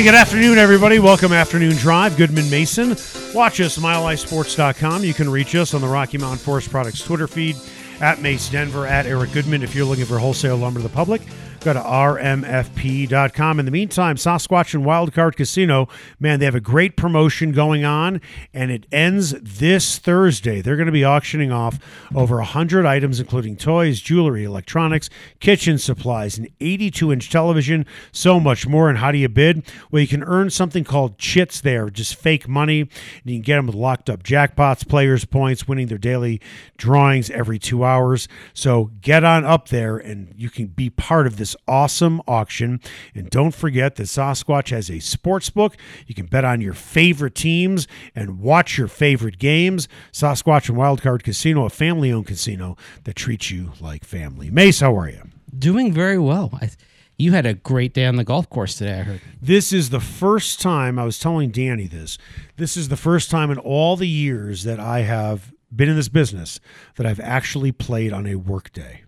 And good afternoon, everybody. Welcome Afternoon Drive. Goodman Mason. Watch us, milehighsports.com. You can reach us on the Rocky Mountain Forest Products Twitter feed at Mace Denver, at Eric Goodman. If you're looking for wholesale lumber to the public, go to rmfp.com. In the meantime, Sasquatch and Wildcard Casino, man, they have a great promotion going on, and it ends this Thursday. They're going to be auctioning off over 100 items, including toys, jewelry, electronics, kitchen supplies, an 82 inch television, so much more. And how do you bid? Well, you can earn something called chits there, just fake money. And you can get them with locked up jackpots, players' points, winning their daily drawings every two hours. So get on up there and you can be part of this awesome auction. And don't forget that Sasquatch has a sports book. You can bet on your favorite teams and watch your favorite games. Sasquatch and Wildcard Casino, a family owned casino that treats you like family. Mace, how are you? Doing very well. I, you had a great day on the golf course today, I heard. This is the first time I was telling Danny this. This is the first time in all the years that I have been in this business that I've actually played on a work day.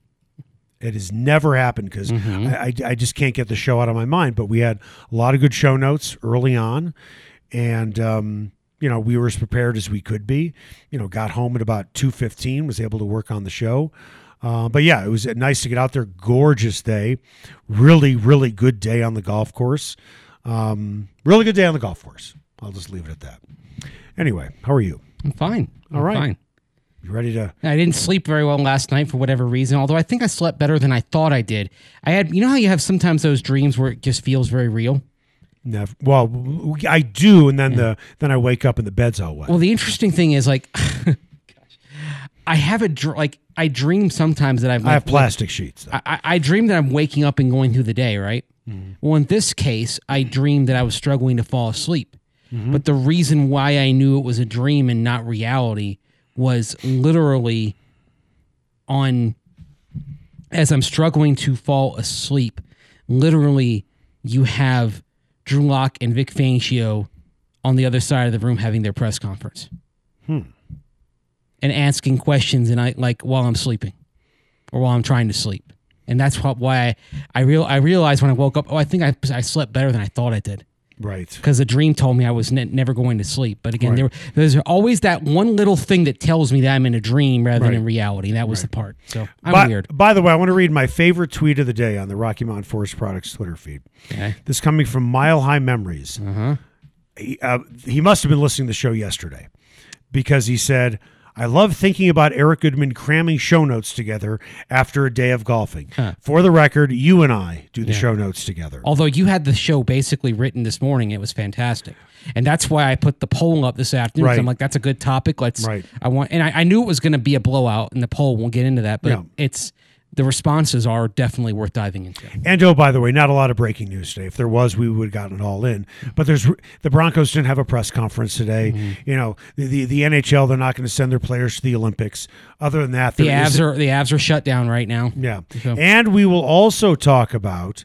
It has never happened because I, I, I just can't get the show out of my mind. But we had a lot of good show notes early on, and um, you know we were as prepared as we could be. You know, got home at about two fifteen, was able to work on the show. Uh, but yeah, it was nice to get out there. Gorgeous day, really, really good day on the golf course. Um, really good day on the golf course. I'll just leave it at that. Anyway, how are you? I'm fine. All right. Fine. You ready to? I didn't sleep very well last night for whatever reason, although I think I slept better than I thought I did. I had, you know how you have sometimes those dreams where it just feels very real? Never. Well, I do, and then the then I wake up and the bed's all wet. Well, the interesting thing is, like, gosh, I have a, dr- like, I dream sometimes that I've, I have like, plastic sheets. I, I- I dream that I'm waking up and going through the day, right? Mm-hmm. Well, in this case, I dreamed that I was struggling to fall asleep. Mm-hmm. But the reason why I knew it was a dream and not reality was literally on as I'm struggling to fall asleep. Literally, you have Drew Lock and Vic Fangio on the other side of the room having their press conference hmm. and asking questions, and I like while I'm sleeping or while I'm trying to sleep. And that's what, why I, I real I realized when I woke up. Oh, I think I, I slept better than I thought I did right. because the dream told me I was ne- never going to sleep. But again, Right. there, there's always that one little thing that tells me that I'm in a dream rather Right. than in reality. And that was the part. So I'm by, weird. by the way, I want to read my favorite tweet of the day on the Rocky Mountain Forest Products Twitter feed. Okay. This coming from Mile High Memories. Uh-huh. He, uh, he must have been listening to the show yesterday because he said, I love thinking about Eric Goodman cramming show notes together after a day of golfing. For the record, you and I do the show notes together. Although you had the show basically written this morning, it was fantastic, and that's why I put the poll up this afternoon. Right. I'm like, that's a good topic. Let's. Right. I want, and I, I knew it was going to be a blowout in the poll. We'll get into that, but Yeah. it's the responses are definitely worth diving into. And oh, by the way, not a lot of breaking news today. If there was, we would have gotten it all in. But there's the Broncos didn't have a press conference today. Mm-hmm. You know, the, the the NHL they're not going to send their players to the Olympics. Other than that, The Avs are the Avs are shut down right now. yeah. So- And we will also talk about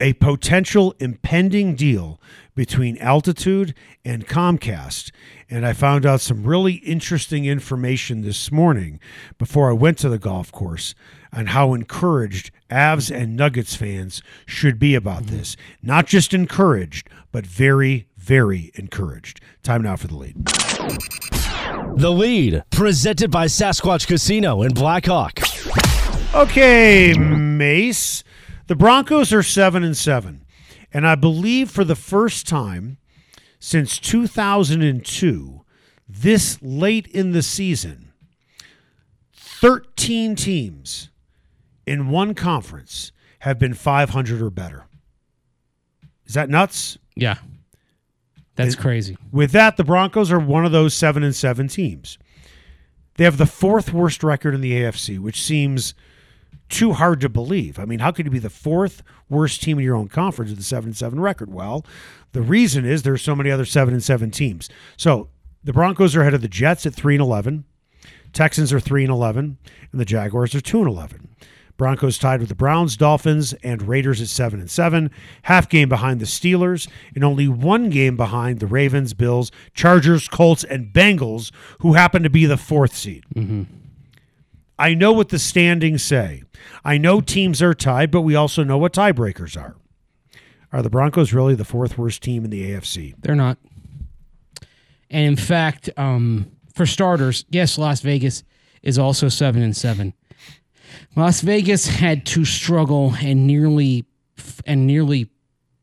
a potential impending deal between Altitude and Comcast. And I found out some really interesting information this morning before I went to the golf course on how encouraged Avs and Nuggets fans should be about mm-hmm. this. Not just encouraged, but very, very encouraged. Time now for the lead. The lead, presented by Sasquatch Casino in Blackhawk. Okay, Mace. The Broncos are seven and seven, and I believe for the first time since 2002, this late in the season, 13 teams in one conference have been 500 or better. Is that nuts? Yeah, that's It- crazy. With that, the Broncos are one of those seven and seven teams. They have the fourth worst record in the AFC, which seems too hard to believe. I mean, how could you be the fourth worst team in your own conference with a seven and seven record? Well, the reason is there's so many other seven and seven teams. So the Broncos are ahead of the Jets at three and eleven. Texans are three and eleven, and the Jaguars are two and eleven. Broncos tied with the Browns, Dolphins, and Raiders at seven and seven, half game behind the Steelers, and only one game behind the Ravens, Bills, Chargers, Colts, and Bengals, who happen to be the fourth seed. I know what the standings say. I know teams are tied, but we also know what tiebreakers are. Are the Broncos really the fourth worst team in the AFC? They're not. And in fact, um, for starters, yes, Las Vegas is also seven and seven. Las Vegas had to struggle and nearly and nearly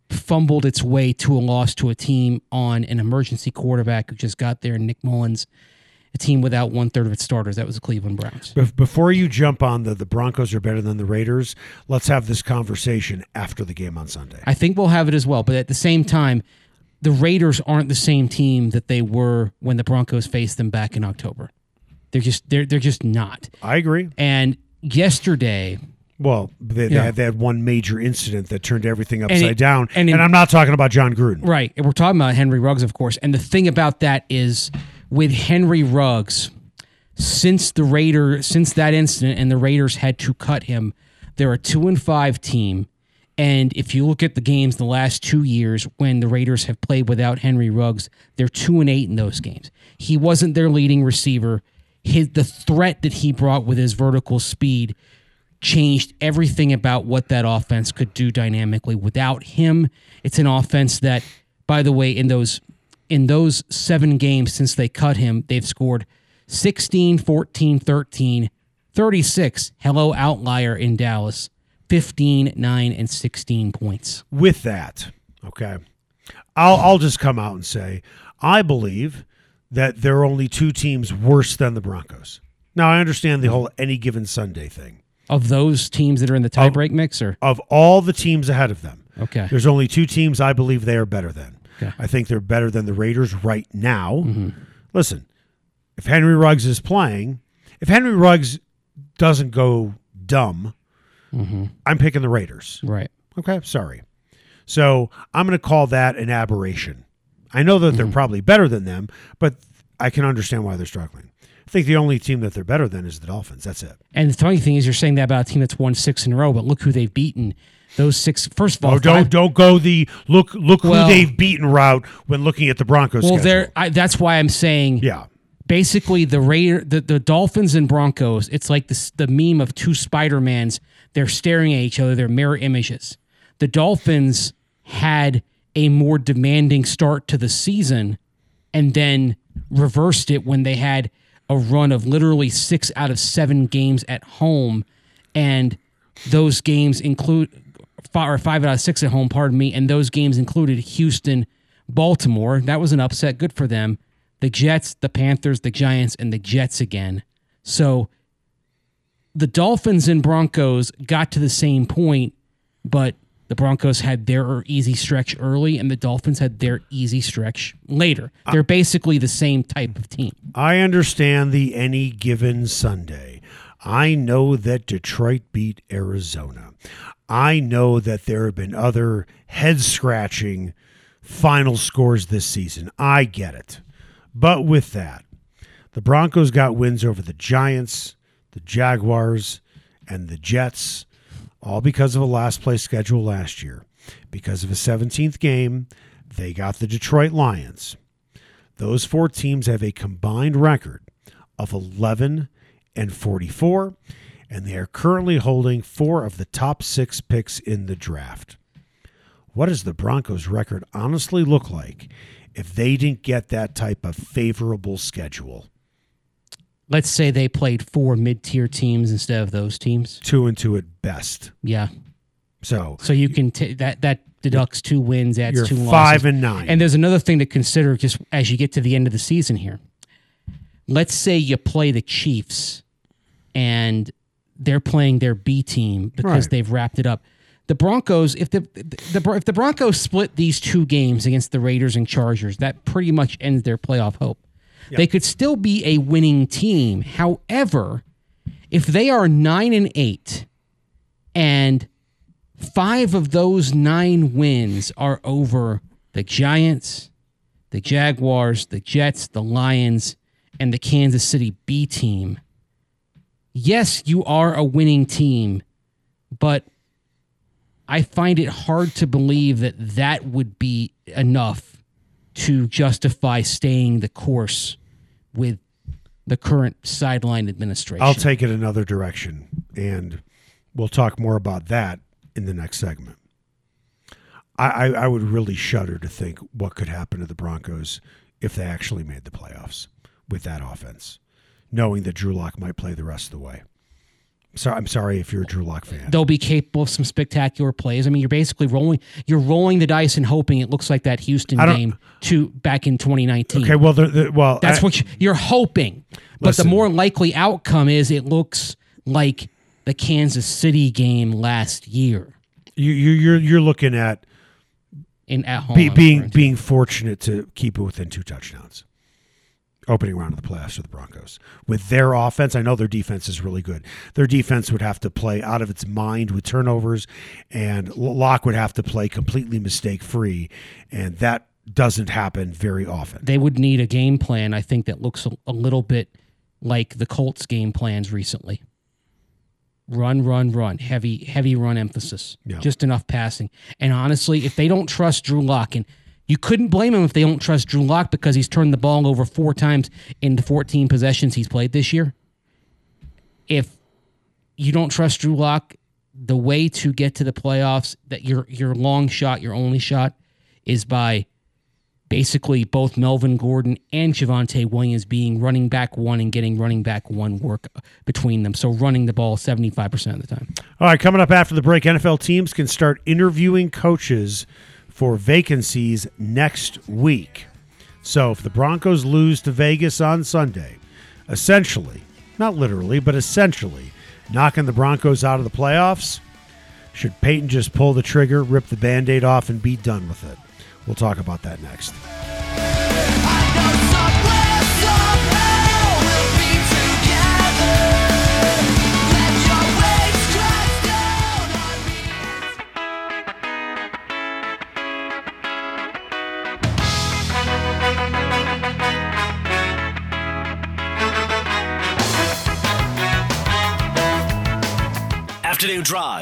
fumbled its way to a loss to a team on an emergency quarterback who just got there, Nick Mullens, a team without one third of its starters. That was the Cleveland Browns. Before you jump on the the Broncos are better than the Raiders, let's have this conversation after the game on Sunday. I think we'll have it as well, but at the same time, the Raiders aren't the same team that they were when the Broncos faced them back in October. They're just they're they're just not. I agree. And yesterday, Well, they, they, Yeah. had, they had one major incident that turned everything upside it- down, and and, in- I'm not talking about Jon Gruden. right? And we're talking about Henry Ruggs, of course. And the thing about that is, with Henry Ruggs, since the Raider since that incident, and the Raiders had to cut him, they're a two and five team. And if you look at the games the last two years when the Raiders have played without Henry Ruggs, they're two and eight in those games. He wasn't their leading receiver. His the threat that he brought with his vertical speed changed everything about what that offense could do dynamically. Without him, it's an offense that, by the way, in those in those seven games since they cut him, they've scored 16, 14, 13, 36. Hello, outlier in Dallas. 15, 9, and 16 points. With that, okay, I'll I'll just come out and say I believe that there are only two teams worse than the Broncos. Now I understand the whole any given Sunday thing. Of those teams that are in the tiebreak mix, or Of all the teams ahead of them, okay, There's only two teams I believe they are better than. Okay. I think they're better than the Raiders right now. Mm-hmm. Listen, if Henry Ruggs is playing, if Henry Ruggs doesn't go dumb, mm-hmm. I'm picking the Raiders. right, Okay, sorry. So I'm going to call that an aberration. I know that they're mm-hmm. probably better than them, but I can understand why they're struggling. I think the only team that they're better than is the Dolphins. That's it. And the funny thing is, you're saying that about a team that's won six in a row, but look who they've beaten. Those six. First of all, Oh, don't don't go the look look Well- who they've beaten route when looking at the Broncos. well, there. I, that's why I'm saying. Yeah. basically the Raider, the, the Dolphins and Broncos. It's like this the meme of two Spider Mans. They're staring at each other. They're mirror images. The Dolphins had a more demanding start to the season, and then reversed it when they had a run of literally six out of seven games at home, and those games include five or five out of six at home. Pardon me, and those games included Houston, Baltimore. That was an upset. Good for them. The Jets, the Panthers, the Giants, and the Jets again. So the Dolphins and Broncos got to the same point, but the Broncos had their easy stretch early, and the Dolphins had their easy stretch later. They're basically the same type of team. I understand the any given Sunday. I know that Detroit beat Arizona. I know that there have been other head scratching final scores this season. I get it. But with that, the Broncos got wins over the Giants, the Jaguars, and the Jets, all because of a last place schedule last year. Because of a 17th game, they got the Detroit Lions. Those four teams have a combined record of 11 and 44, and they are currently holding four of the top six picks in the draft. What does the Broncos' record honestly look like if they didn't get that type of favorable schedule? Let's say they played four mid-tier teams instead of those teams. Two and two at best. Yeah, So so you can t- that that deducts two wins, adds you're two losses. five and nine. And there's another thing to consider just as you get to the end of the season here. Let's say you play the Chiefs and they're playing their B team because Right. they've wrapped it up. The Broncos, if the, the if the Broncos split these two games against the Raiders and Chargers, that pretty much ends their playoff hope. They could still be a winning team. However, if they are nine and eight And five of those nine wins are over the Giants, the Jaguars, the Jets, the Lions, and the Kansas City B team. Yes, you are a winning team, but I find it hard to believe that that would be enough to justify staying the course with the current sideline administration. I'll take it another direction, and we'll talk more about that in the next segment. I, I, I would really shudder to think what could happen to the Broncos if they actually made the playoffs with that offense, knowing that Drew Lock might play the rest of the way. So I'm sorry if you're a Drew Lock fan. They'll be capable of some spectacular plays. I mean, you're basically rolling you're rolling the dice and hoping it looks like that Houston game to back in 2019. Okay, well, the, the, well, That's I- what you- you're hoping. But Listen. the more likely outcome is it looks like the Kansas City game last year you, you, you're you're looking at in at home. be, being being fortunate to keep it within two touchdowns. Opening round of the playoffs for the Broncos with their offense, I know their defense is really good. Their defense would have to play out of its mind with turnovers, and Lock would have to play completely mistake free, and that doesn't happen very often. they would need a game plan, I think, that looks a, a little bit like the Colts game plans recently. Run, run, run. Heavy, heavy run emphasis. Yeah. Just enough passing. And honestly, if they don't trust Drew Lock, and you couldn't blame him if they don't trust Drew Lock because he's turned the ball over four times in the 14 possessions he's played this year. If you don't trust Drew Lock, the way to get to the playoffs, that your your long shot, your only shot, is by basically both Melvin Gordon and Javonte Williams being running back one and getting running back one work between them. So running the ball 75% of the time. All right, coming up after the break, NFL teams can start interviewing coaches for vacancies next week. So if the Broncos lose to Vegas on Sunday, essentially, not literally, but essentially, knocking the Broncos out of the playoffs, should Paton just pull the trigger, rip the band aid off, and be done with it? We'll talk about that next.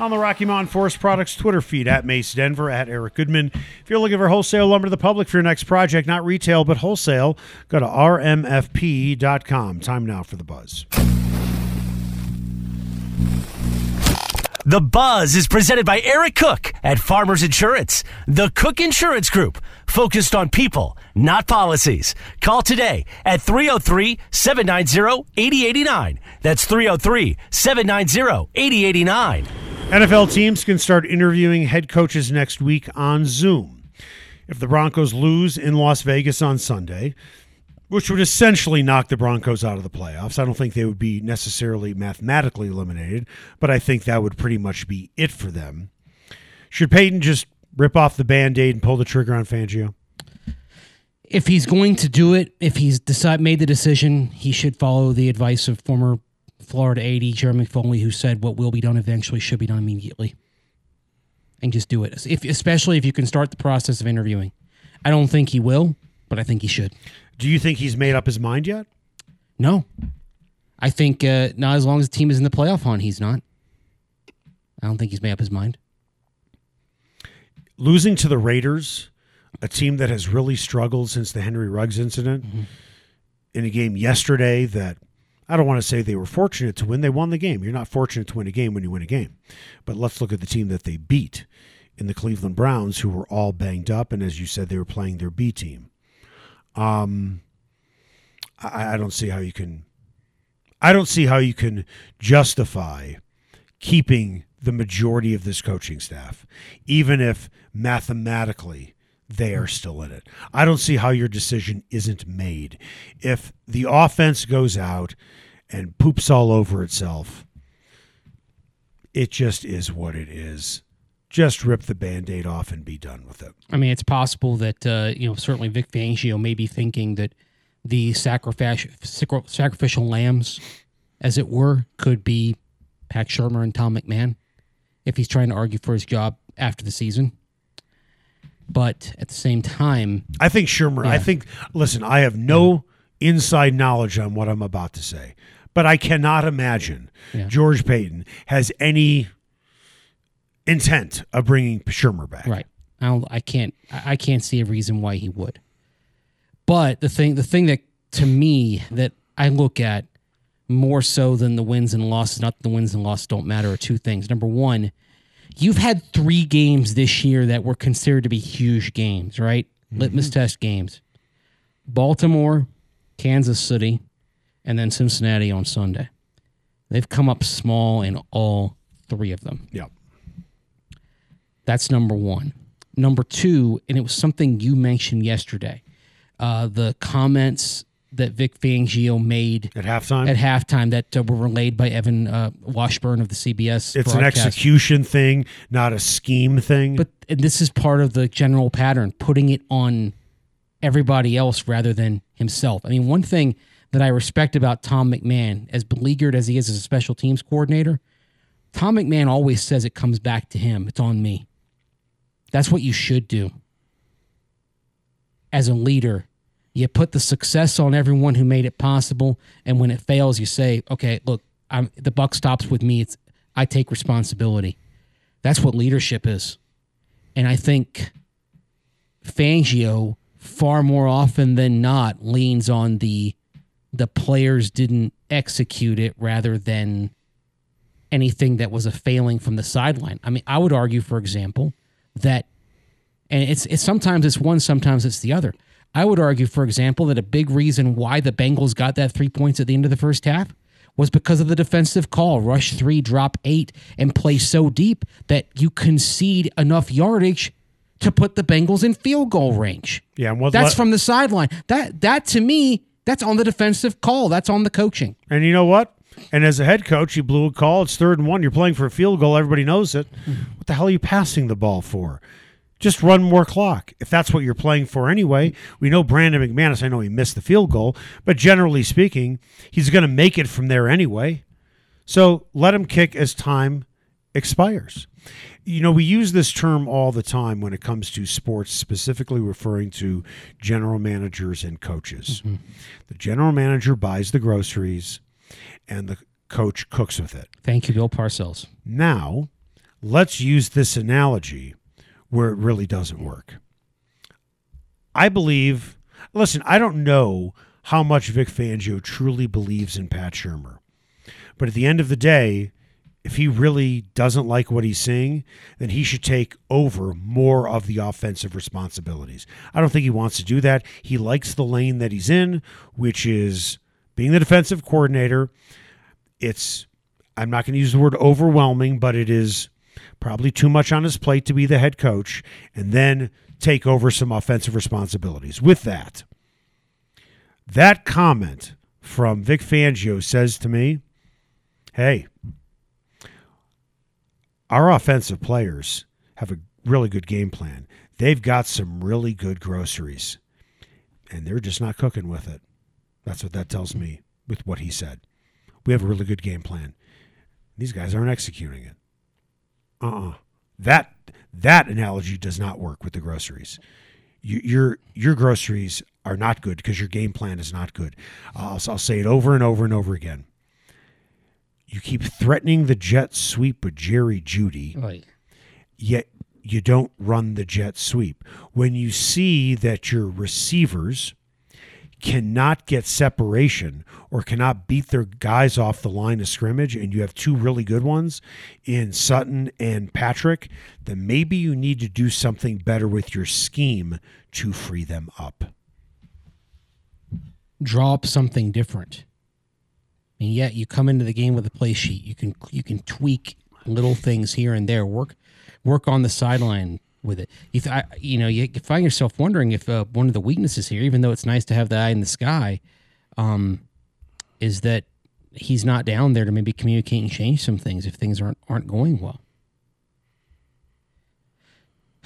on the Rocky Mountain Forest Products Twitter feed at Mace Denver, at Eric Goodman. If you're looking for wholesale lumber to the public for your next project, not retail, but wholesale, go to rmfp.com. Time now for the buzz. The Buzz is presented by Eric Cook at Farmers Insurance, the Cook Insurance Group, focused on people, not policies. Call today at 303 790 8089. That's 303 790 8089. NFL teams can start interviewing head coaches next week on Zoom. If the Broncos lose in Las Vegas on Sunday, which would essentially knock the Broncos out of the playoffs, I don't think they would be necessarily mathematically eliminated, but I think that would pretty much be it for them. Should Paton just rip off the band aid and pull the trigger on Fangio? If he's going to do it, if he's decide, made the decision, he should follow the advice of former Florida AD Jeremy Foley, who said what will be done eventually should be done immediately. And just do it, if, especially if you can start the process of interviewing. I don't think he will, but I think he should. Do you think he's made up his mind yet? No. I think uh, not as long as the team is in the playoff hunt, he's not. I don't think he's made up his mind. losing to the Raiders, a team that has really struggled since the Henry Ruggs incident, in a game yesterday that I don't want to say they were fortunate to win. They won the game. You're not fortunate to win a game when you win a game. But let's look at the team that they beat in the Cleveland Browns, who were all banged up, and as you said, they were playing their B team. Um, I, I don't see how you can. I don't see how you can justify keeping the majority of this coaching staff, even if mathematically they are still in it. I don't see how your decision isn't made. If the offense goes out and poops all over itself, it just is what it is. Just rip the band aid off and be done with it. I mean, it's possible that uh, you know certainly Vic Fangio may be thinking that the sacrificial lambs, as it were, could be Pat Shurmur and Tom McMahon if he's trying to argue for his job after the season. But at the same time, I think Shurmur, I think, listen, I have no inside knowledge on what I'm about to say, but I cannot imagine Yeah. George Paton has any intent of bringing Shurmur back. Right. I don't, I can't I I can't see a reason why he would. But the thing the thing that to me that I look at more so than the wins and losses, not the wins and losses don't matter, are two things. Number one, you've had three games this year that were considered to be huge games, right? Litmus test games. Baltimore, Kansas City, and then Cincinnati on Sunday. They've come up small in all three of them. Yeah. That's number one. Number two, and it was something you mentioned yesterday, uh, the comments that Vic Fangio made At halftime, at halftime that uh, were relayed by Evan uh, Washburn of the CBS. it's an execution thing, not a scheme thing. But and this is part of the general pattern, putting it on everybody else rather than himself. I mean, one thing that I respect about Tom McMahon, as beleaguered as he is as a special teams coordinator, Tom McMahon always says it comes back to him. It's on me. That's what you should do. As a leader, you put the success on everyone who made it possible, and when it fails, you say, "Okay, look, I'm the buck stops with me. It's I take responsibility." That's what leadership is. And I think Fangio far more often than not leans on the the players didn't execute it rather than anything that was a failing from the sideline. I mean, I would argue, for example, that and it's it's sometimes it's one, sometimes it's the other. I would argue, for example, that a big reason why the Bengals got that three points at the end of the first half was because of the defensive call, rush three, drop eight, and play so deep that you concede enough yardage to put the Bengals in field goal range. yeah, what That's from the sideline. That that to me, that's on the defensive call. That's on the coaching. And you know what? And as a head coach, you blew a call. It's third and one. You're playing for a field goal. Everybody knows it. Mm-hmm. What the hell are you passing the ball for? Just run more clock. If that's what you're playing for anyway, we know Brandon McManus. I know he missed the field goal, but generally speaking, he's going to make it from there anyway. So let him kick as time expires. You know, we use this term all the time when it comes to sports, specifically referring to general managers and coaches. Mm-hmm. The general manager buys the groceries and the coach cooks with it. Thank you, Bill Parcells. Now, let's use this analogy where it really doesn't work. I believe, listen, I don't know how much Vic Fangio truly believes in Pat Shurmur. But at the end of the day, if he really doesn't like what he's seeing, then he should take over more of the offensive responsibilities. I don't think he wants to do that. He likes the lane that he's in, which is being the defensive coordinator. It's, I'm not going to use the word overwhelming, but it is probably too much on his plate to be the head coach and then take over some offensive responsibilities. With that, that comment from Vic Fangio says to me, hey, our offensive players have a really good game plan. They've got some really good groceries, and they're just not cooking with it. That's what that tells me with what he said. We have a really good game plan. These guys aren't executing it. Uh-uh. That that analogy does not work with the groceries. You, your your groceries are not good because your game plan is not good. I'll, I'll say it over and over and over again. You keep threatening the jet sweep with Jerry Jeudy, Right. yet you don't run the jet sweep. When you see that your receivers cannot get separation or cannot beat their guys off the line of scrimmage, and you have two really good ones in Sutton and Patrick, then maybe you need to do something better with your scheme to free them up. Draw up something different. And yet you come into the game with a play sheet. You can you can tweak little things here and there. Work work on the sideline. With it. You, I, you know, you find yourself wondering if uh, one of the weaknesses here, even though it's nice to have the eye in the sky, um, is that he's not down there to maybe communicate and change some things if things aren't aren't going well.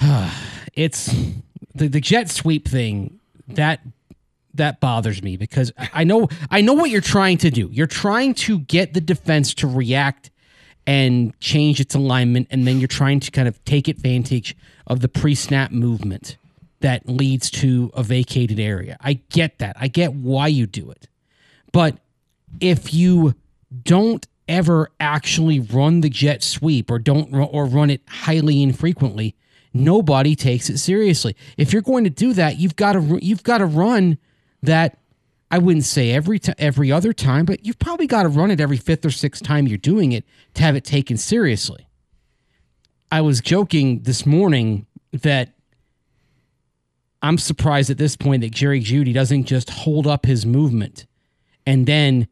it's the the jet sweep thing that that bothers me because I know I know what you're trying to do. You're trying to get the defense to react and change its alignment, and then you're trying to kind of take advantage of the pre-snap movement that leads to a vacated area. I get that. I get why you do it. But if you don't ever actually run the jet sweep or don't or run it highly infrequently, nobody takes it seriously. If you're going to do that, you've got to you've got to run that I wouldn't say every t- every other time, but you've probably got to run it every fifth or sixth time you're doing it to have it taken seriously. I was joking this morning that I'm surprised at this point that Jerry Jeudy doesn't just hold up his movement and then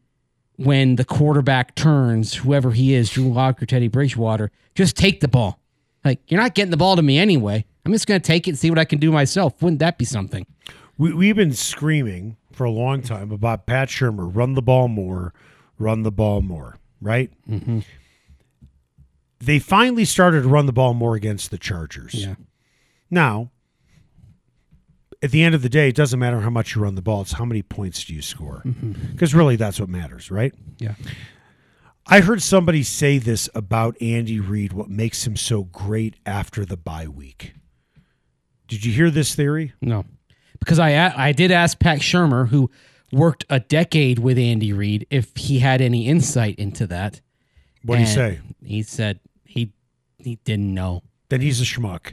when the quarterback turns, whoever he is, Drew Lock or Teddy Bridgewater, just take the ball. Like, you're not getting the ball to me anyway. I'm just going to take it and see what I can do myself. Wouldn't that be something? We, we've been screaming for a long time about Pat Shurmur run the ball more, run the ball more, right? Mm-hmm. They finally started to run the ball more against the Chargers. Yeah. Now, at the end of the day, it doesn't matter how much you run the ball, it's how many points do you score. Mm-hmm. Because really, that's what matters, right? Yeah. I heard somebody say this about Andy Reid, what makes him so great after the bye week. Did you hear this theory? No. Because I, I did ask Pat Shurmur, who worked a decade with Andy Reid, if he had any insight into that. What you And say? He said he didn't know. Then he's a schmuck.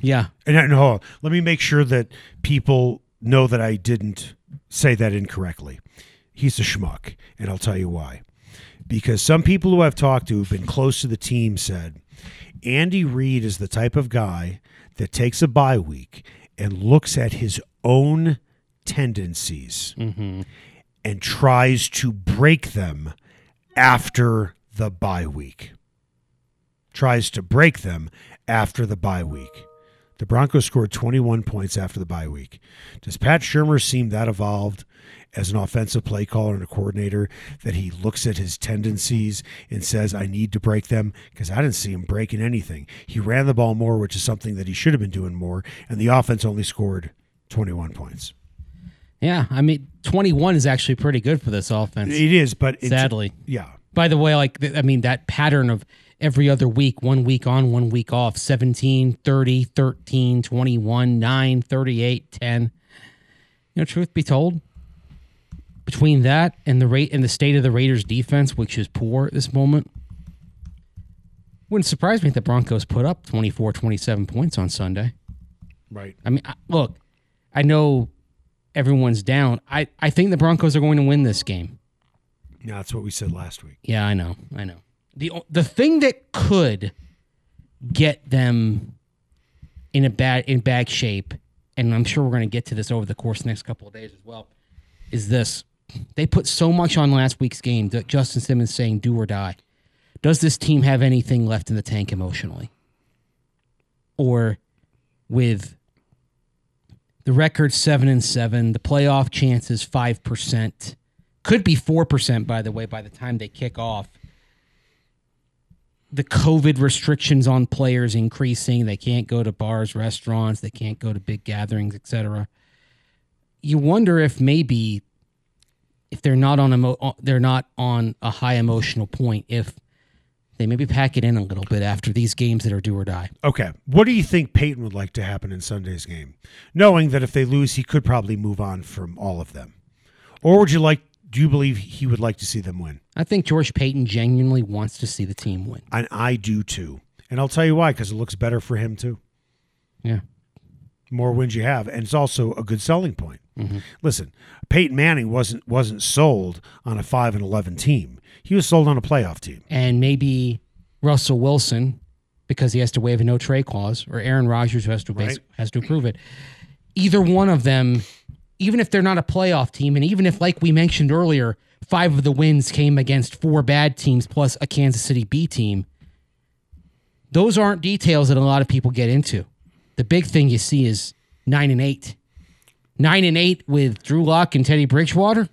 Yeah. And, and hold on, let me make sure that people know that I didn't say that incorrectly. He's a schmuck, and I'll tell you why. Because some people who I've talked to who've been close to the team said Andy Reid is the type of guy that takes a bye week and looks at his own tendencies mm-hmm. and tries to break them after the bye week. Tries to break them after the bye week. The Broncos scored 21 points after the bye week. Does Pat Shurmur seem that evolved as an offensive play caller and a coordinator that he looks at his tendencies and says, I need to break them? Because I didn't see him breaking anything. He ran the ball more, which is something that he should have been doing more, and the offense only scored 21 points. Yeah. I mean, 21 is actually pretty good for this offense. It is, but it's, Sadly. yeah. By the way, like I mean that pattern of every other week, one week on, one week off, 17, 30, 13, 21, 9, 38, 10. You know, truth be told, between that and the rate and the state of the Raiders defense, which is poor at this moment, wouldn't surprise me if the Broncos put up 24, 27 points on Sunday. Right. I mean, I, look, I know everyone's down. I, I think the Broncos are going to win this game. Yeah, that's what we said last week. Yeah, I know. I know. The the thing that could get them in a bad in bad shape, and I'm sure we're going to get to this over the course the next couple of days as well, is this. They put so much on last week's game that Justin Simmons saying do or die. Does this team have anything left in the tank emotionally? Or with the record seven and seven, the playoff chances five percent, could be four percent by the way by the time they kick off. The COVID restrictions on players increasing, they can't go to bars, restaurants, they can't go to big gatherings, etc. You wonder if maybe if they're not on emo- uh, they're not on a high emotional point if they maybe pack it in a little bit after these games that are do or die. Okay. What do you think Paton would like to happen in Sunday's game? Knowing that if they lose, he could probably move on from all of them. Or would you like, do you believe he would like to see them win? I think George Paton genuinely wants to see the team win. And I do too. And I'll tell you why, because it looks better for him too. Yeah. More wins you have. And it's also a good selling point. Mm-hmm. Listen, Peyton Manning wasn't wasn't sold on a five and eleven team. He was sold on a playoff team. and maybe Russell Wilson because he has to waive a no trade clause, or Aaron Rodgers who has to bas- Right. has to approve it. Either one of them, even if they're not a playoff team, and even if, like we mentioned earlier, five of the wins came against four bad teams plus a Kansas City B team, those aren't details that a lot of people get into. The big thing you see is nine and eight. Nine and eight with Drew Lock and Teddy Bridgewater.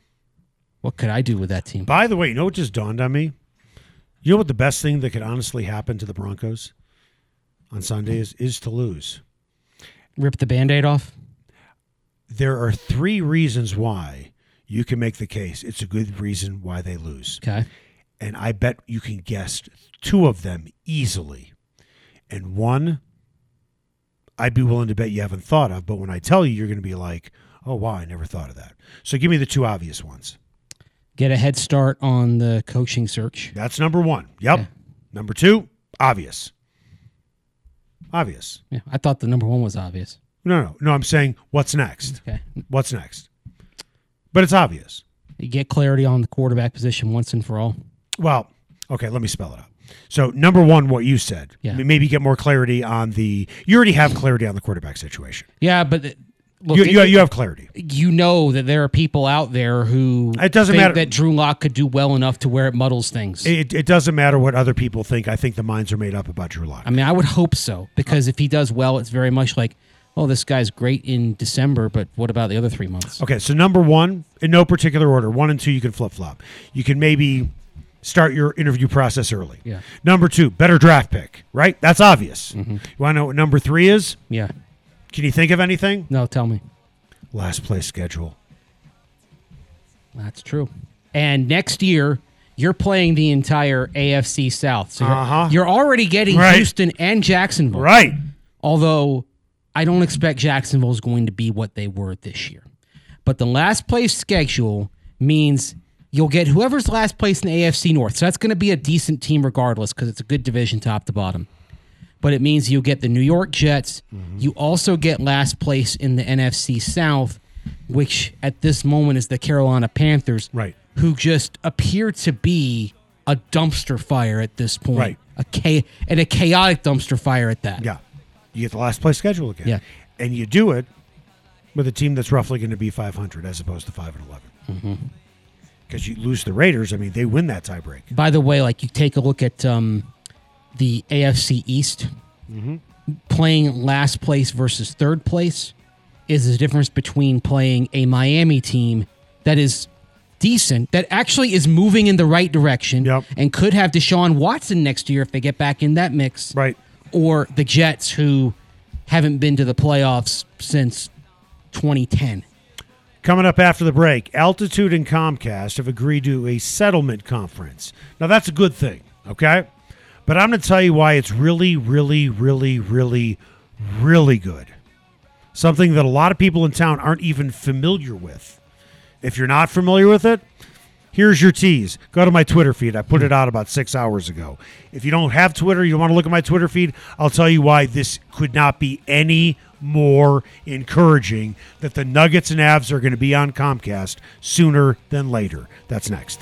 What could I do with that team? By the way, you know what just dawned on me? You know what the best thing that could honestly happen to the Broncos on Sunday is, is to lose. Rip the band aid off? There are three reasons why you can make the case it's a good reason why they lose. Okay. And I bet you can guess two of them easily. And one, I'd be willing to bet you haven't thought of, but when I tell you, you're going to be like, oh, wow, I never thought of that. So give me the two obvious ones. Get a head start on the coaching search. That's number one. Yep. Yeah. Number two, obvious. Obvious. Yeah, I thought the number one was obvious. No, no, no. I'm saying what's next? Okay. What's next? But it's obvious. You get clarity on the quarterback position once and for all. Well, okay, let me spell it out. So, number one, what you said. Yeah. Maybe get more clarity on the. You already have clarity on the quarterback situation. Yeah, but it- look, You, it- you, you have clarity. you know that there are people out there who It doesn't think matter. that Drew Lock could do well enough to where it muddles things. It, it doesn't matter what other people think. I think the minds are made up about Drew Lock. I mean, I would hope so because if he does well, it's very much like, oh, this guy's great in December, but what about the other three months? Okay, so number one, in no particular order, one and two, you can flip flop. You can maybe start your interview process early. Yeah. Number two, better draft pick, right? That's obvious. You want to know what number three is? Yeah. Can you think of anything? No, tell me. Last place schedule. That's true. And next year, you're playing the entire AFC South. So you're, Uh-huh. you're already getting Right. Houston and Jacksonville. Right. Although I don't expect Jacksonville is going to be what they were this year. But the last place schedule means you'll get whoever's last place in the AFC North. So that's going to be a decent team regardless because it's a good division top to bottom. But it means you'll get the New York Jets. Mm-hmm. You also get last place in the NFC South, which at this moment is the Carolina Panthers, Right. who just appear to be a dumpster fire at this point. Right. A cha- and a chaotic dumpster fire at that. Yeah. You get the last place schedule again. Yeah. And you do it with a team that's roughly going to be 500 as opposed to 5 and 11. Because you lose the Raiders, I mean, they win that tiebreak. By the way, like you take a look at um, the AFC East, playing last place versus third place is the difference between playing a Miami team that is decent, that actually is moving in the right direction, Yep. and could have Deshaun Watson next year if they get back in that mix, Right. Or the Jets who haven't been to the playoffs since 2010. Coming up after the break, Altitude and Comcast have agreed to a settlement conference. Now, that's a good thing, okay? But I'm going to tell you why it's really, really, really, really, really good. Something that a lot of people in town aren't even familiar with. If you're not familiar with it, here's your tease. Go to my Twitter feed. I put it out about six hours ago. If you don't have Twitter, you want to look at my Twitter feed, I'll tell you why this could not be any more encouraging that the Nuggets and Avs are going to be on Comcast sooner than later. That's next.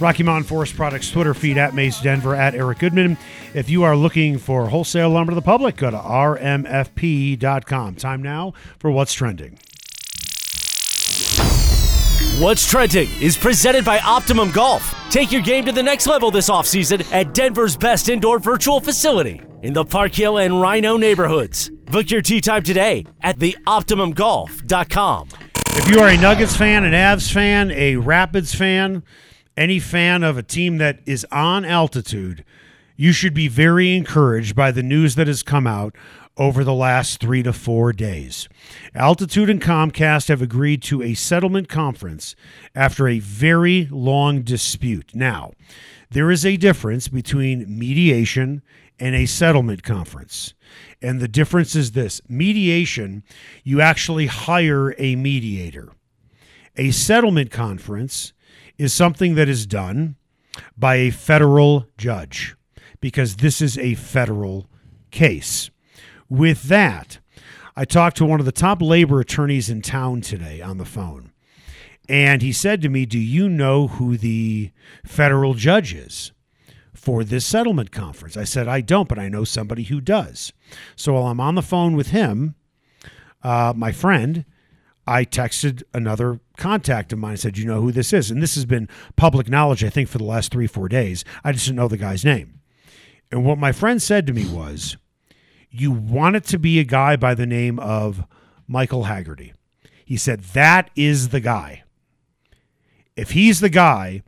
Rocky Mountain Forest Products Twitter feed at Mace Denver, at Eric Goodman. If you are looking for wholesale lumber to the public, go to rmfp.com. Time now for What's Trending. What's Trending is presented by Optimum Golf. Take your game to the next level this offseason at Denver's best indoor virtual facility in the Park Hill and RiNo neighborhoods. Book your tee time today at theoptimumgolf.com. If you are a Nuggets fan, an Avs fan, a Rapids fan, any fan of a team that is on altitude, you should be very encouraged by the news that has come out over the last three to four days. Altitude and Comcast have agreed to a settlement conference after a very long dispute. Now, there is a difference between mediation and a settlement conference. And the difference is this mediation, you actually hire a mediator. A settlement conference is something that is done by a federal judge because this is a federal case. With that, I talked to one of the top labor attorneys in town today on the phone. And he said to me, Do you know who the federal judge is for this settlement conference? I said, I don't, but I know somebody who does. So while I'm on the phone with him, uh, my friend, I texted another contact of mine and said, You know who this is? And this has been public knowledge, I think, for the last three, four days. I just didn't know the guy's name. And what my friend said to me was, You want it to be a guy by the name of Michael Hegarty. He said, That is the guy. If he's the guy,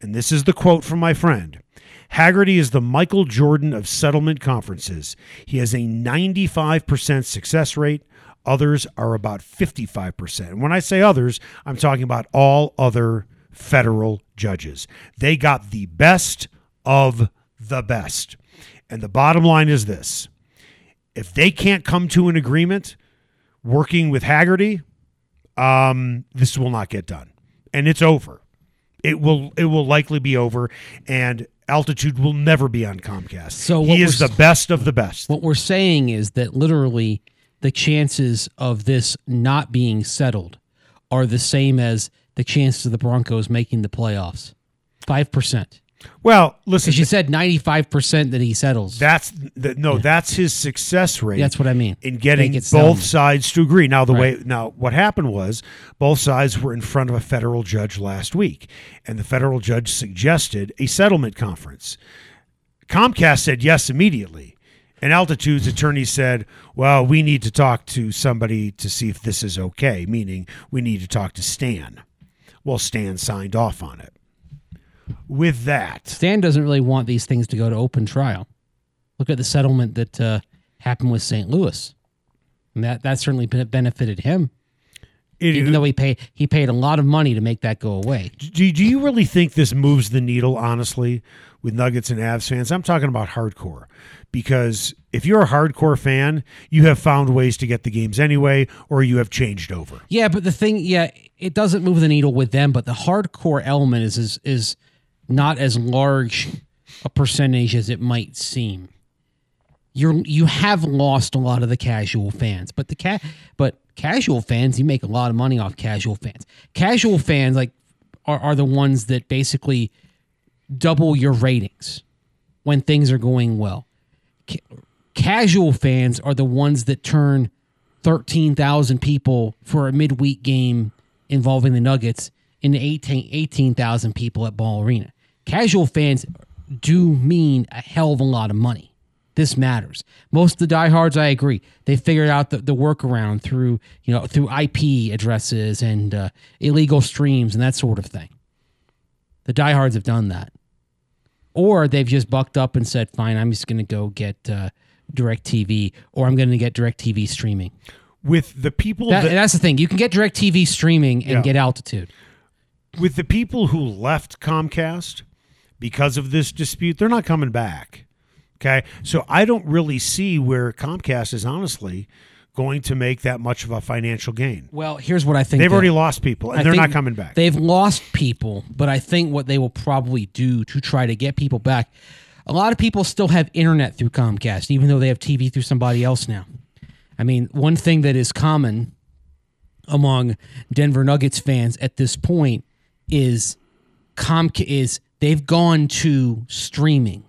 and this is the quote from my friend Hegarty is the Michael Jordan of settlement conferences. He has a 95% success rate. Others are about 55%. When I say others, I'm talking about all other federal judges. They got the best of the best. And the bottom line is this if they can't come to an agreement working with Hegarty, um, this will not get done. And it's over. It will it will likely be over and altitude will never be on Comcast. So he is the best of the best. What we're saying is that literally the chances of this not being settled are the same as the chances of the Broncos making the playoffs. 5%. Well, listen, you said 95% that he settles. that's the, no, that's his success rate. That's what I mean. in getting both sound- sides to agree. Now the Right. way now what happened was both sides were in front of a federal judge last week, and the federal judge suggested a settlement conference. Comcast said yes immediately. And Altitude's attorney said, "Well, we need to talk to somebody to see if this is okay, meaning we need to talk to Stan." Well, Stan signed off on it. With that, Stan doesn't really want these things to go to open trial. Look at the settlement that uh, happened with St. Louis. And that, that certainly benefited him, it, even though he paid he paid a lot of money to make that go away. do, do you really think this moves the needle, honestly, with Nuggets and Avs fans? I'm talking about hardcore. Because if you're a hardcore fan, you have found ways to get the games anyway, or you have changed over. Yeah, but the thing, yeah, it doesn't move the needle with them, but the hardcore element is is, is not as large a percentage as it might seem. You're you have lost a lot of the casual fans, but the cat but casual fans, you make a lot of money off casual fans. Casual fans like are, are the ones that basically double your ratings when things are going well. Ca- casual fans are the ones that turn 13,000 people for a midweek game involving the Nuggets into 18 18,000 people at Ball Arena. Casual fans do mean a hell of a lot of money. This matters. Most of the diehards, I agree. They figured out the, the workaround through, you know, through IP addresses and uh, illegal streams and that sort of thing. The diehards have done that or they've just bucked up and said, "Fine, I'm just going to go get uh, Direct TV, or I'm going to get Direct TV streaming." With the people That, that, that's the thing. You can get Direct TV streaming and Yeah. get altitude. with the people who left Comcast because of this dispute, they're not coming back. Okay. So I don't really see where Comcast is honestly going to make that much of a financial gain. Well, here's what I think. They've though. already lost people and I they're not coming back. They've lost people, but I think what they will probably do to try to get people back. A lot of people still have internet through Comcast, even though they have TV through somebody else now. I mean, one thing that is common among Denver Nuggets fans at this point is Comcast is they've gone to streaming.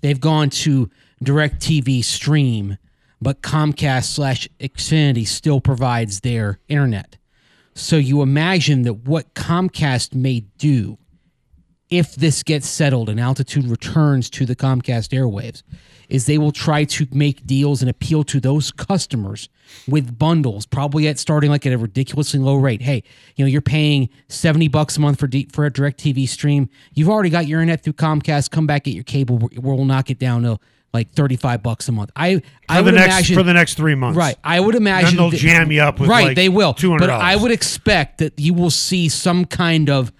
They've gone to direct TV stream, but Comcast slash Xfinity still provides their internet. So you imagine that what Comcast may do if this gets settled and altitude returns to the Comcast airwaves is they will try to make deals and appeal to those customers with bundles, probably at starting like at a ridiculously low rate. Hey, you know, you're paying 70 bucks a month for D, for a direct TV stream. You've already got your internet through Comcast. Come back, get your cable. We'll knock it down to like 35 bucks a month. I I for the would next imagine for the next three months. Right. I would imagine they'll that- jam you up with, right. like, they will. $200. But I would expect that you will see some kind of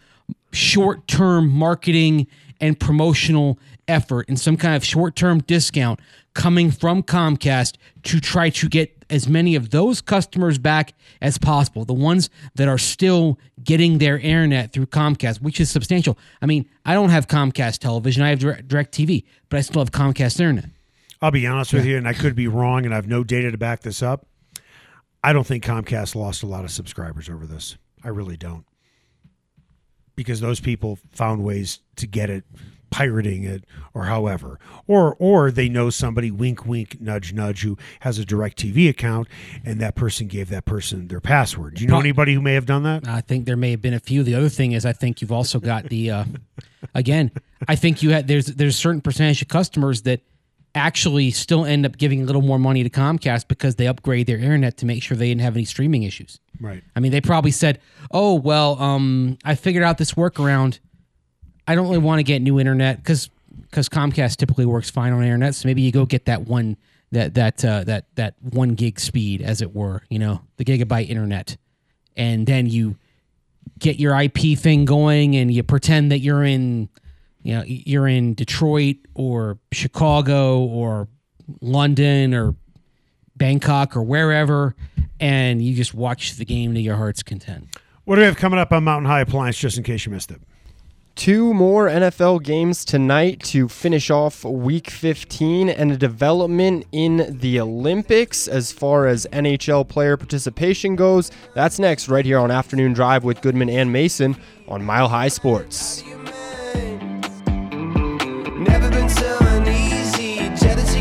short-term marketing and promotional effort and some kind of short-term discount coming from Comcast to try to get as many of those customers back as possible. The ones that are still getting their internet through Comcast, which is substantial. I mean, I don't have Comcast television. I have Direct, Direct TV, but I still have Comcast internet. I'll be honest with you, and I could be wrong, and I have no data to back this up. I don't think Comcast lost a lot of subscribers over this. I really don't. Because those people found ways to get it, pirating it, or however. Or or they know somebody, wink wink, nudge nudge, who has a direct TV account and that person gave that person their password. Do you know anybody who may have done that? I think there may have been a few. The other thing is, I think you've also got the, uh, again, I think you had there's there's a certain percentage of customers that actually still end up giving a little more money to Comcast because they upgrade their internet to make sure they didn't have any streaming issues. Right. I mean, they probably said, "Oh, well, um, I figured out this workaround. I don't really want to get new internet because because Comcast typically works fine on internet. So maybe you go get that one that that uh, that that one gig speed, as it were, you know, the gigabyte internet, and then you get your IP thing going, and you pretend that you're in, you know, you're in Detroit or Chicago or London or Bangkok or wherever, and you just watch the game to your heart's content. What do we have coming up on Mountain High Appliance, just in case you missed it? Two more NFL games tonight to finish off week 15 and a development in the Olympics as far as NHL player participation goes. That's next, right here on Afternoon Drive with Goodman and Mason on Mile High Sports. So uneasy. Jealousy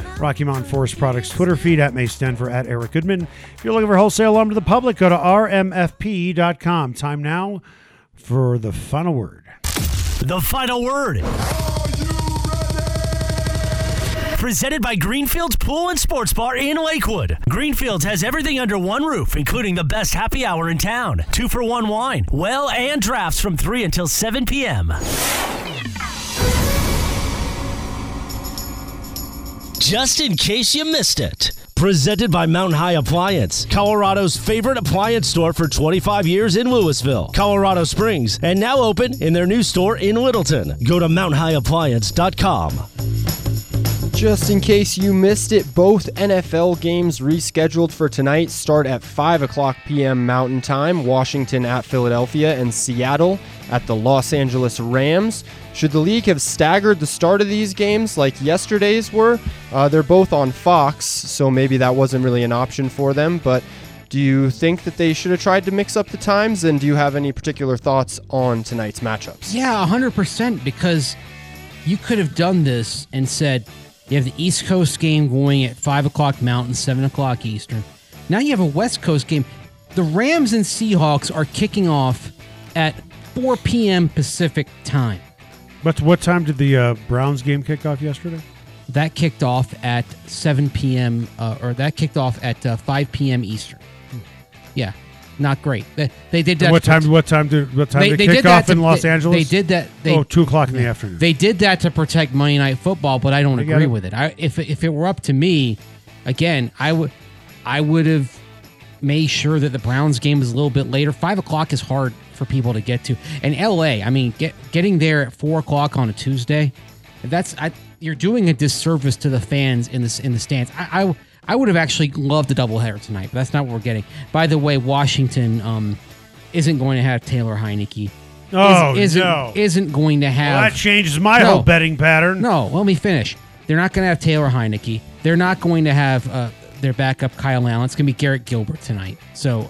Rocky Mountain Forest Products Twitter feed at Mace Denver at Eric Goodman. If you're looking for wholesale lumber to the public, go to rmfp.com. Time now for the final word. The final word. Presented by Greenfields Pool and Sports Bar in Lakewood. Greenfields has everything under one roof, including the best happy hour in town. Two for one wine, well, and drafts from 3 until 7 p.m. Just in case you missed it. Presented by Mountain High Appliance, Colorado's favorite appliance store for 25 years in Louisville, Colorado Springs, and now open in their new store in Littleton. Go to mountainhighappliance.com. Just in case you missed it, both NFL games rescheduled for tonight start at 5 o'clock p.m. Mountain Time. Washington at Philadelphia and Seattle at the Los Angeles Rams. Should the league have staggered the start of these games like yesterday's were? Uh, they're both on Fox, so maybe that wasn't really an option for them. But do you think that they should have tried to mix up the times? And do you have any particular thoughts on tonight's matchups? Yeah, 100% because you could have done this and said you have the East Coast game going at 5 o'clock Mountain, 7 o'clock Eastern. Now you have a West Coast game. The Rams and Seahawks are kicking off at 4 p.m. Pacific time. But what time did the uh, Browns game kick off yesterday? That kicked off at 7 p.m. Uh, or that kicked off at uh, 5 p.m. Eastern. Yeah, not great. They, they did that. what time? What time did what time They, did they kick did off to- in Los they- Angeles? They did that. They, oh, two o'clock in the afternoon. They did that to protect Monday Night Football, but I don't agree it. with it. I, if if it were up to me, again, I would I would have made sure that the Browns game was a little bit later. Five o'clock is hard for people to get to, and L.A. I mean, get, getting there at four o'clock on a Tuesday, that's I, you're doing a disservice to the fans in this in the stands. I. I I would have actually loved a doubleheader tonight, but that's not what we're getting. By the way, Washington um, isn't going to have Taylor Heinicke. oh isn't, no! isn't going to have well, that changes my No. whole betting pattern. no, let me finish. They're not going to have Taylor Heinicke. They're not going to have uh, their backup Kyle Allen. It's going to be Garrett Gilbert tonight. So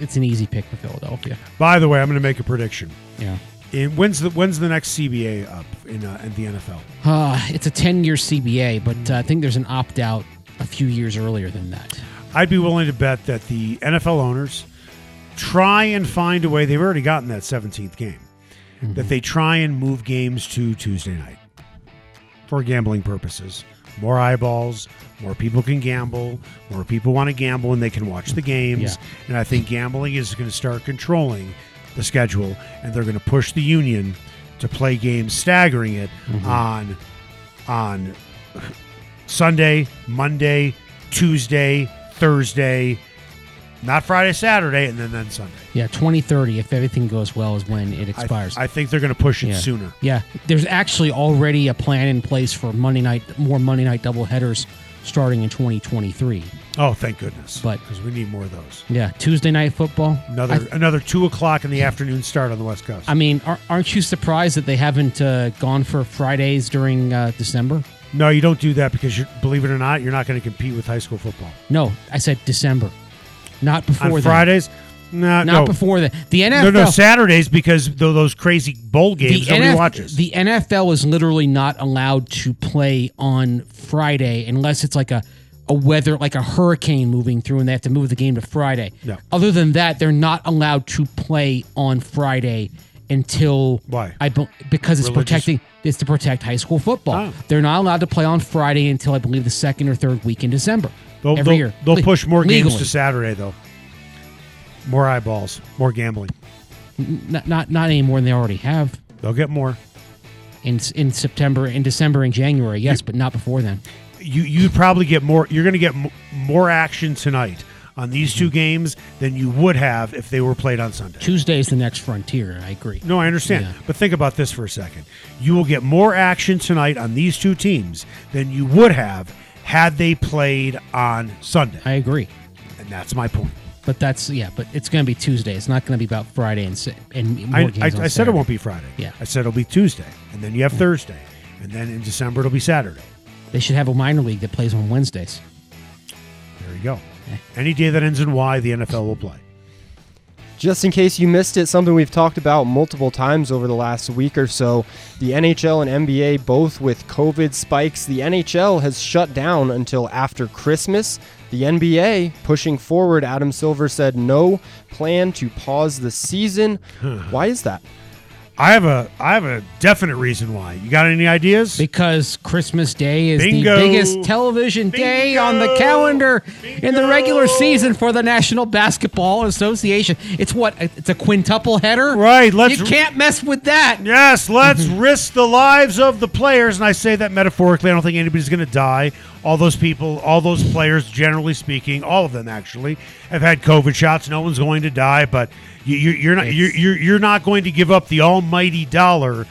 it's an easy pick for Philadelphia. By the way, I'm going to make a prediction. Yeah. In, when's the when's the next CBA up in uh, in the NFL? Uh, it's a 10 year CBA, but uh, I think there's an opt out a few years earlier than that. I'd be willing to bet that the NFL owners try and find a way. They've already gotten that 17th game. That they try and move games to Tuesday night for gambling purposes. More eyeballs, more people can gamble, more people want to gamble and they can watch the games. Yeah. And I think gambling is going to start controlling the schedule and they're going to push the union to play games staggering it mm-hmm. on on Sunday, Monday, Tuesday, Thursday, not Friday, Saturday, and then then Sunday. Yeah, 2030, if everything goes well, is when it I, expires. I think they're going to push it yeah. sooner. Yeah, there's actually already a plan in place for Monday night, more Monday night double headers starting in 2023. Oh, thank goodness! But- because we need more of those. Yeah, Tuesday night football. Another I, another two o'clock in the afternoon start on the West Coast. I mean, ar- aren't you surprised that they haven't uh, gone for Fridays during uh, December? no, you don't do that because you believe it or not, you're not going to compete with high school football No, I said December, not before on. Fridays. No, Not no, before the the NFL. no, no Saturdays because tho- those crazy bowl games the, nobody NF watches. the NFL is literally not allowed to play on Friday unless it's like a, a weather, like a hurricane moving through and they have to move the game to Friday. Yeah. Other than that, they're not allowed to play on Friday until Why? I be- because it's Religious- protecting it's to protect high school football. Oh. They're not allowed to play on Friday until I believe the second or third week in December. They'll, every they'll, year. they'll Le- push more games to Saturday though. More eyeballs, more gambling. Not, not not any more than they already have They'll get more. in in September, in December, and January. Yes, but not before then. You you'd probably get more. You're going to get m- more action tonight on these Mm-hmm. two games than you would have if they were played on Sunday. Tuesday is the next frontier. I agree. No, I understand. Yeah. But think about this for a second. You will get more action tonight on these two teams than you would have had they played on Sunday. I agree. And that's my point. But that's yeah. But it's going to be Tuesday. It's not going to be about Friday and and more I, games I, I said it won't be Friday. Yeah. I said it'll be Tuesday. And then you have Thursday. And then in December, it'll be Saturday. They should have a minor league that plays on Wednesdays. There you go. Any day that ends in Y, the NFL will play. Just in case you missed it, something we've talked about multiple times over the last week or so, the NHL and NBA both with COVID spikes. The NHL has shut down until after Christmas. The NBA pushing forward, Adam Silver said no plan to pause the season. Why is that? I have a I have a definite reason why. You got any ideas? Because Christmas Day is Bingo. the biggest television day on the Bingo. calendar in the regular season for the National Basketball Association. It's what? It's a quintuple header? Right, let's- You can't mess with that. Yes, let's risk the lives of the players, and I say that metaphorically. I don't think anybody's going to die. All those people, all those players, generally speaking, all of them actually have had COVID shots. No one's going to die, but you, you, you're not you're, you're you're not going to give up the almighty dollar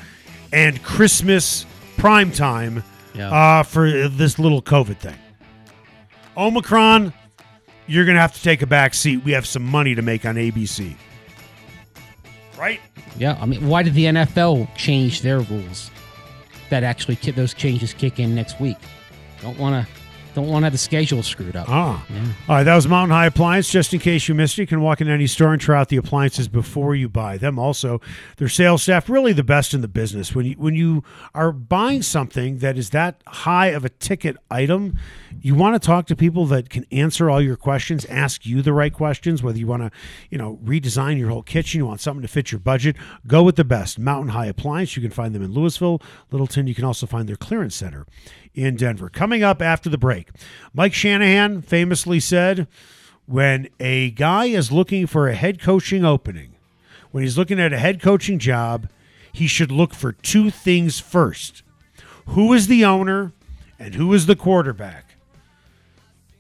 and Christmas prime time Yeah. uh, for this little COVID thing. Omicron, you're going to have to take a back seat. We have some money to make on ABC, right? Yeah, I mean, why did the NFL change their rules? That actually those changes kick in next week. Don't want to, don't want to have the schedule screwed up. Ah. All right, that was Mountain High Appliance. Just in case you missed it, you can walk in any store and try out the appliances before you buy them. Also, their sales staff really the best in the business. When you when you are buying something that is that high of a ticket item, you want to talk to people that can answer all your questions, ask you the right questions, whether you want to, you know, redesign your whole kitchen, you want something to fit your budget, go with the best. Mountain High Appliance. You can find them in Louisville, Littleton. You can also find their clearance center in Denver. Coming up after the break, Mike Shanahan famously said, when a guy is looking for a head coaching opening, when he's looking at a head coaching job, he should look for two things first who is the owner and who is the quarterback.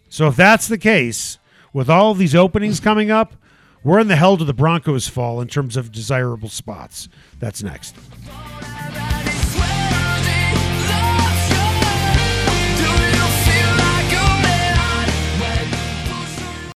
So, if that's the case, with all of these openings coming up, we're in the hell to the Broncos fall in terms of desirable spots. That's next.